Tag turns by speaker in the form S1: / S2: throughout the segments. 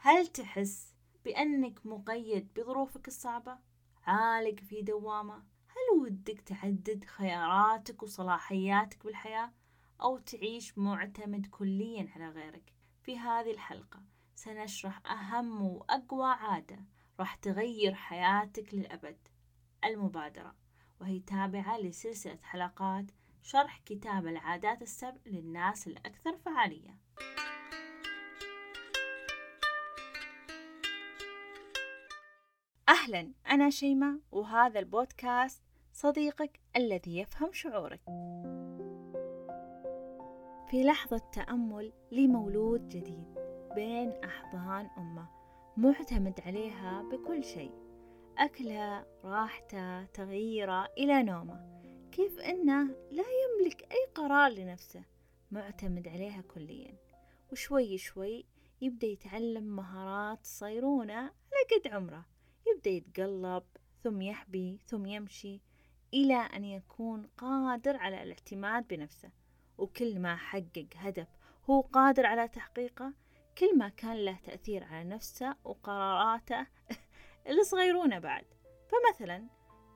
S1: هل تحس بأنك مقيد بظروفك الصعبة؟ عالق في دوامة؟ هل ودك تعدد خياراتك وصلاحياتك بالحياة؟ أو تعيش معتمد كليا على غيرك؟ في هذه الحلقة سنشرح أهم وأقوى عادة راح تغير حياتك للأبد المبادرة وهي تابعة لسلسلة حلقات شرح كتاب العادات السبع للناس الأكثر فعالية أهلا أنا شيماء وهذا البودكاست صديقك الذي يفهم شعورك. في لحظة تأمل لمولود جديد بين أحضان أمة معتمد عليها بكل شيء أكله راحته تغييره إلى نومه. كيف أنه لا يملك أي قرار لنفسه معتمد عليها كليا. وشوي شوي يبدأ يتعلم مهارات صيرونة على قد عمره. يبدأ يتقلب ثم يحبي ثم يمشي إلى أن يكون قادر على الاعتماد بنفسه. وكل ما حقق هدف هو قادر على تحقيقه كل ما كان له تأثير على نفسه وقراراته الصغيرونة بعد. فمثلا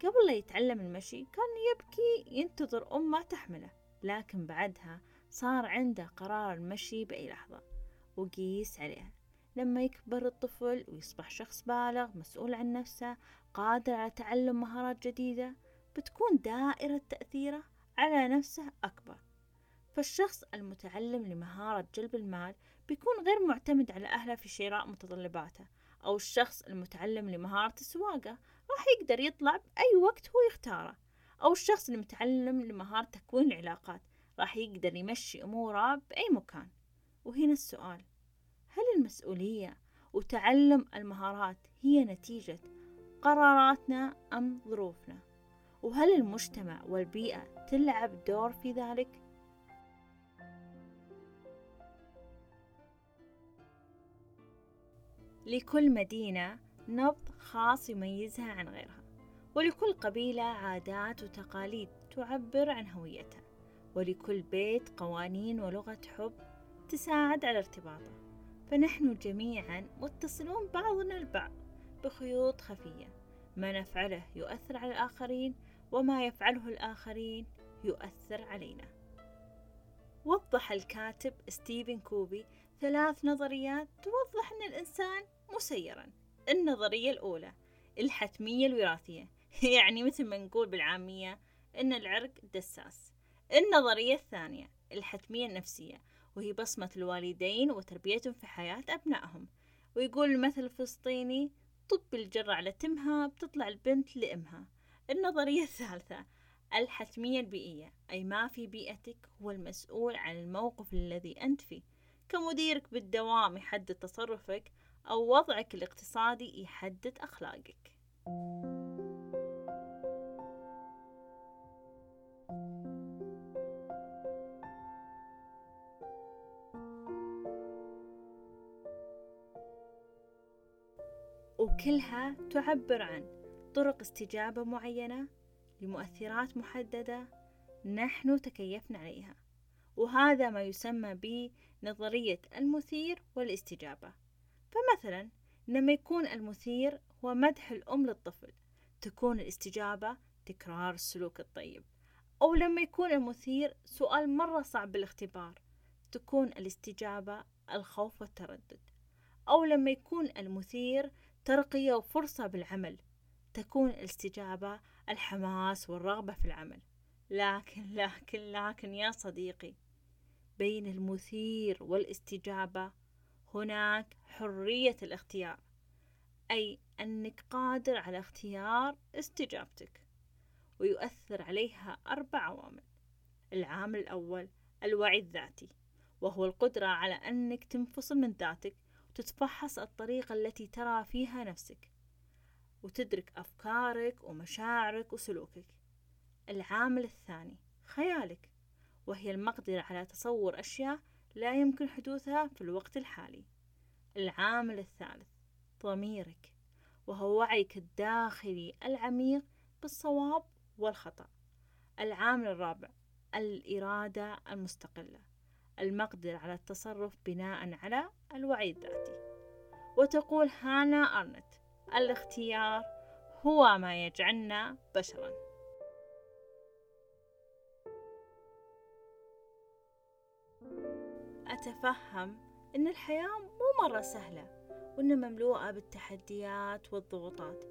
S1: قبل لا يتعلم المشي كان يبكي ينتظر أمه تحمله. لكن بعدها صار عنده قرار المشي بأي لحظة. وقيس عليها. لما يكبر الطفل ويصبح شخص بالغ مسؤول عن نفسه قادر على تعلم مهارات جديدة بتكون دائرة تأثيره على نفسه أكبر. فالشخص المتعلم لمهارة جلب المال بيكون غير معتمد على أهله في شراء متطلباته أو الشخص المتعلم لمهارة السواقة راح يقدر يطلع بأي وقت هو يختاره. أو الشخص المتعلم لمهارة تكوين العلاقات راح يقدر يمشي أموره بأي مكان. وهنا السؤال. هل المسؤولية وتعلم المهارات هي نتيجة قراراتنا أم ظروفنا؟ وهل المجتمع والبيئة تلعب دور في ذلك؟ لكل مدينة نبض خاص يميزها عن غيرها ولكل قبيلة عادات وتقاليد تعبر عن هويتها ولكل بيت قوانين ولغة حب تساعد على ارتباطه فنحن جميعا متصلون بعضنا البعض بخيوط خفية. ما نفعله يؤثر على الآخرين وما يفعله الآخرين يؤثر علينا. وضح الكاتب ستيفن كوبي ثلاث نظريات توضح أن الإنسان مسيرا. النظرية الأولى الحتمية الوراثية. يعني مثل ما نقول بالعامية أن العرق دساس. النظرية الثانية الحتمية النفسية. وهي بصمة الوالدين وتربيتهم في حياة أبنائهم. ويقول المثل الفلسطيني طب الجرة على تمها بتطلع البنت لأمها. النظرية الثالثة الحتمية البيئية أي ما في بيئتك هو المسؤول عن الموقف الذي أنت فيه. كمديرك بالدوام يحدد تصرفك أو وضعك الاقتصادي يحدد أخلاقك. وكلها تعبر عن طرق استجابة معينة لمؤثرات محددة نحن تكيفنا عليها. وهذا ما يسمى بنظرية المثير والاستجابة. فمثلا لما يكون المثير هو مدح الأم للطفل تكون الاستجابة تكرار السلوك الطيب. أو لما يكون المثير سؤال مرة صعب بالاختبار تكون الاستجابة الخوف والتردد. أو لما يكون المثير ترقية وفرصة بالعمل. تكون الاستجابة الحماس والرغبة في العمل. لكن لكن لكن يا صديقي بين المثير والاستجابة هناك حرية الاختيار أي أنك قادر على اختيار استجابتك ويؤثر عليها أربع عوامل. العامل الأول الوعي الذاتي وهو القدرة على أنك تنفصل من ذاتك وتتفحص الطريقة التي ترى فيها نفسك وتدرك أفكارك ومشاعرك وسلوكك. العامل الثاني خيالك وهي المقدرة على تصور أشياء لا يمكن حدوثها في الوقت الحالي. العامل الثالث ضميرك وهو وعيك الداخلي العميق بالصواب والخطأ. العامل الرابع الإرادة المستقلة. المقدرة على التصرف بناء على الوعي الذاتي. وتقول هانا أرنت الاختيار هو ما يجعلنا بشرا. أتفهم أن الحياة مو مرة سهلة وأنها مملوءة بالتحديات والضغوطات.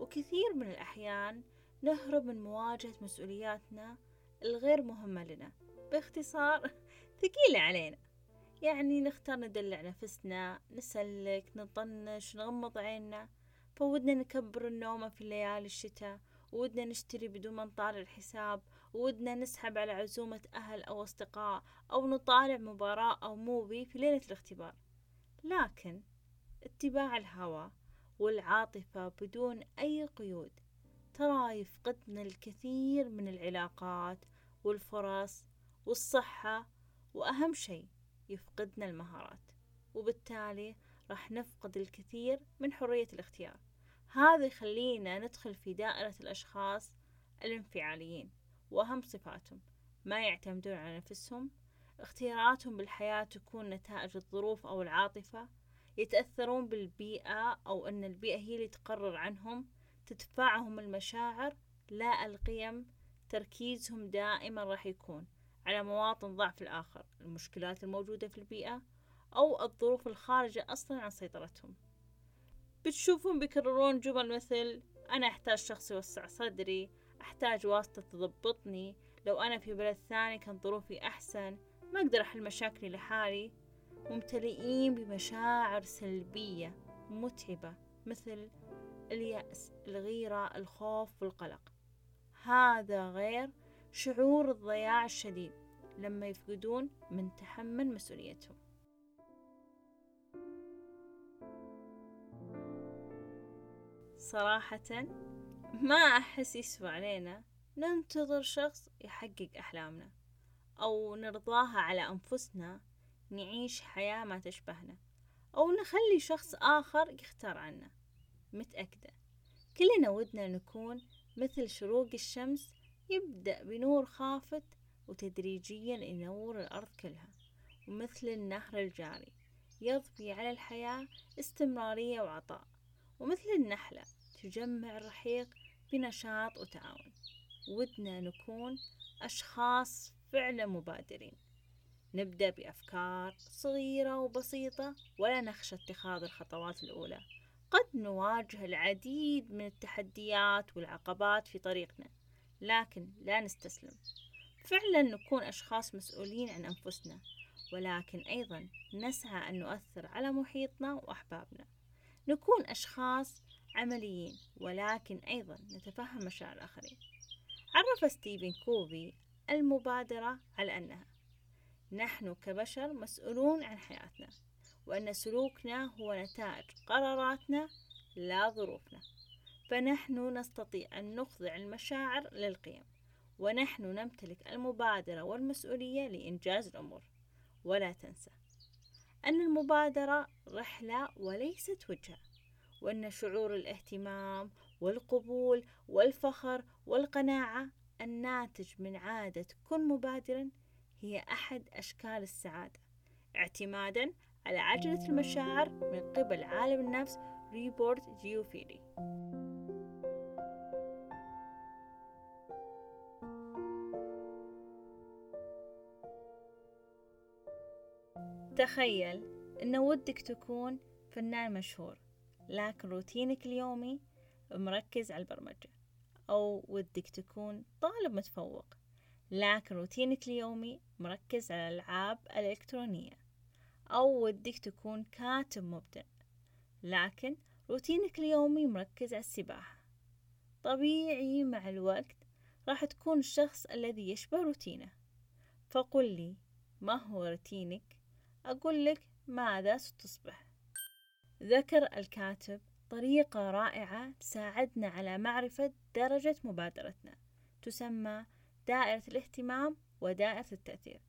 S1: وكثير من الأحيان نهرب من مواجهة مسؤولياتنا الغير مهمة لنا باختصار ثقيلة علينا. يعني نختار ندلع نفسنا نسلك نطنش نغمض عيننا. فودنا نكبر النومة في ليالي الشتاء. ودنا نشتري بدون ما نطالع الحساب. ودنا نسحب على عزومة أهل أو أصدقاء. أو نطالع مباراة أو موفي في ليلة الاختبار. لكن اتباع الهوى والعاطفة بدون أي قيود ترى يفقدنا الكثير من العلاقات والفرص والصحة وأهم شيء يفقدنا المهارات وبالتالي راح نفقد الكثير من حرية الاختيار. هذا يخلينا ندخل في دائرة الأشخاص الانفعاليين وأهم صفاتهم ما يعتمدون على نفسهم اختياراتهم بالحياة تكون نتائج الظروف أو العاطفة يتأثرون بالبيئة أو أن البيئة هي اللي تقرر عنهم تدفعهم المشاعر لا القيم تركيزهم دائما راح يكون. على مواطن ضعف الآخر المشكلات الموجودة في البيئة أو الظروف الخارجة أصلا عن سيطرتهم. بتشوفون بيكررون جمل مثل أنا أحتاج شخص يوسع صدري أحتاج واسطة تضبطني لو أنا في بلد ثاني كان ظروفي أحسن ما أقدر أحل مشاكلي لحالي. ممتلئين بمشاعر سلبية متعبة مثل اليأس الغيرة الخوف والقلق. هذا غير شعور الضياع الشديد لما يفقدون من تحمل مسؤوليتهم. صراحة ما أحس يسوى علينا ننتظر شخص يحقق أحلامنا أو نرضاها على أنفسنا نعيش حياة ما تشبهنا أو نخلي شخص آخر يختار عنا. متأكدة؟ كلنا ودنا نكون مثل شروق الشمس يبدأ بنور خافت وتدريجيا ينور الأرض كلها ومثل النهر الجاري يضفي على الحياة استمرارية وعطاء ومثل النحلة تجمع الرحيق بنشاط وتعاون ودنا نكون أشخاص فعلا مبادرين. نبدأ بأفكار صغيرة وبسيطة ولا نخشى اتخاذ الخطوات الأولى قد نواجه العديد من التحديات والعقبات في طريقنا. لكن لا نستسلم. فعلا نكون أشخاص مسؤولين عن أنفسنا ولكن أيضا نسعى أن نؤثر على محيطنا وأحبابنا. نكون أشخاص عمليين ولكن أيضا نتفهم مشاعر الآخرين. عرف ستيفن كوفي المبادرة على أنها نحن كبشر مسؤولون عن حياتنا وأن سلوكنا هو نتائج قراراتنا لا ظروفنا. فنحن نستطيع أن نخضع المشاعر للقيم ونحن نمتلك المبادرة والمسؤولية لإنجاز الأمور. ولا تنسى أن المبادرة رحلة وليست وجهة وأن شعور الاهتمام والقبول والفخر والقناعة الناتج من عادة كن مبادرا هي أحد أشكال السعادة اعتمادا على عجلة المشاعر من قبل عالم النفس ريبورت جيوفيلي تخيل أن ودك تكون فنان مشهور لكن روتينك اليومي مركز على البرمجة. أو ودك تكون طالب متفوق لكن روتينك اليومي مركز على الألعاب الإلكترونية. أو ودك تكون كاتب مبدع. لكن روتينك اليومي مركز على السباحة. طبيعي مع الوقت راح تكون الشخص الذي يشبه روتينه. فقل لي ما هو روتينك؟ أقول لك ماذا ستصبح. ذكر الكاتب طريقة رائعة تساعدنا على معرفة درجة مبادرتنا تسمى دائرة الاهتمام ودائرة التأثير.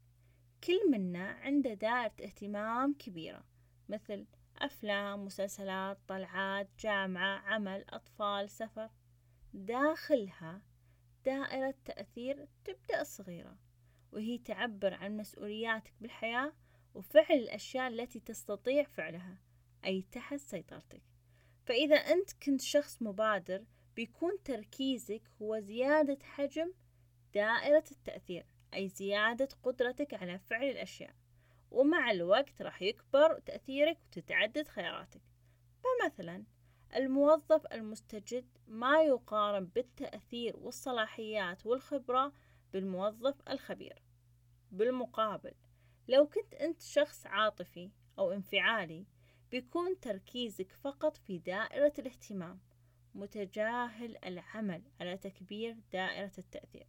S1: كل منا عنده دائرة اهتمام كبيرة مثل أفلام مسلسلات طلعات جامعة عمل أطفال سفر. داخلها دائرة تأثير تبدأ صغيرة وهي تعبر عن مسؤولياتك بالحياة وفعل الأشياء التي تستطيع فعلها أي تحت سيطرتك. فإذا أنت كنت شخص مبادر بيكون تركيزك هو زيادة حجم دائرة التأثير أي زيادة قدرتك على فعل الأشياء. ومع الوقت راح يكبر تأثيرك وتتعدد خياراتك. فمثلا الموظف المستجد ما يقارن بالتأثير والصلاحيات والخبرة بالموظف الخبير. بالمقابل لو كنت أنت شخص عاطفي أو انفعالي بيكون تركيزك فقط في دائرة الاهتمام متجاهل العمل على تكبير دائرة التأثير.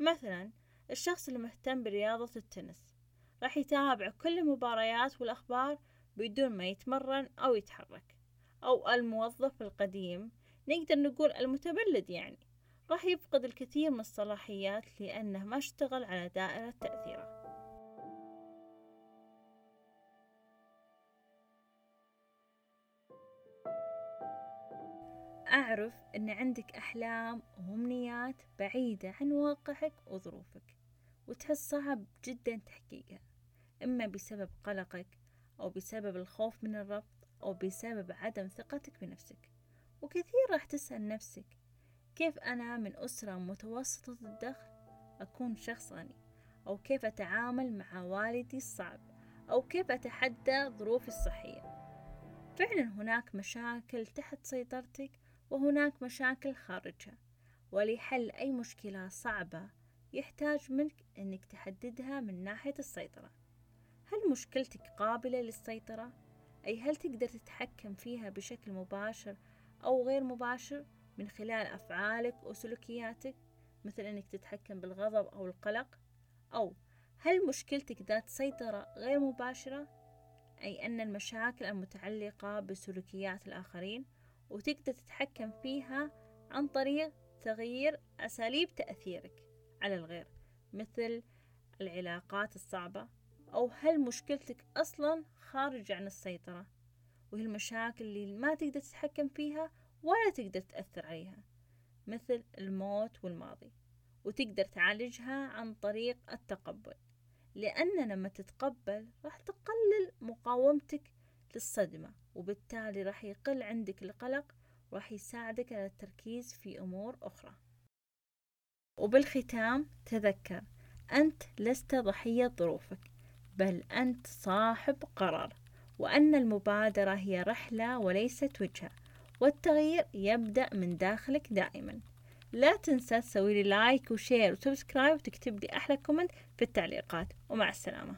S1: مثلا الشخص المهتم برياضة التنس راح يتابع كل المباريات والأخبار بدون ما يتمرن أو يتحرك. أو الموظف القديم نقدر نقول المتبلد يعني. راح يفقد الكثير من الصلاحيات لأنه ما اشتغل على دائرة تأثيره. أعرف أن عندك أحلام وأمنيات بعيدة عن واقعك وظروفك. وتحس صعب جدا تحقيقها إما بسبب قلقك أو بسبب الخوف من الرفض أو بسبب عدم ثقتك بنفسك. وكثير راح تسأل نفسك كيف أنا من أسرة متوسطة الدخل أكون شخص غني؟ أو كيف أتعامل مع والدي الصعب؟ أو كيف أتحدى ظروفي الصحية؟ فعلا هناك مشاكل تحت سيطرتك وهناك مشاكل خارجها. ولحل أي مشكلة صعبة يحتاج منك أنك تحددها من ناحية السيطرة. هل مشكلتك قابلة للسيطرة؟ أي هل تقدر تتحكم فيها بشكل مباشر أو غير مباشر من خلال أفعالك وسلوكياتك؟ مثل أنك تتحكم بالغضب أو القلق؟ أو هل مشكلتك ذات سيطرة غير مباشرة؟ أي أن المشاكل المتعلقة بسلوكيات الآخرين وتقدر تتحكم فيها عن طريق تغيير أساليب تأثيرك. على الغير مثل العلاقات الصعبة أو هل مشكلتك أصلا خارجة عن السيطرة وهي المشاكل اللي ما تقدر تتحكم فيها ولا تقدر تأثر عليها مثل الموت والماضي وتقدر تعالجها عن طريق التقبل لأن لما تتقبل راح تقلل مقاومتك للصدمة وبالتالي راح يقل عندك القلق وراح يساعدك على التركيز في أمور أخرى. وبالختام تذكر أنت لست ضحية ظروفك بل أنت صاحب قرار وأن المبادرة هي رحلة وليست وجهة والتغيير يبدأ من داخلك دائما. لا تنسى تسوي لي like و share و subscribe وتكتب لي أحلى comment في التعليقات ومع السلامة.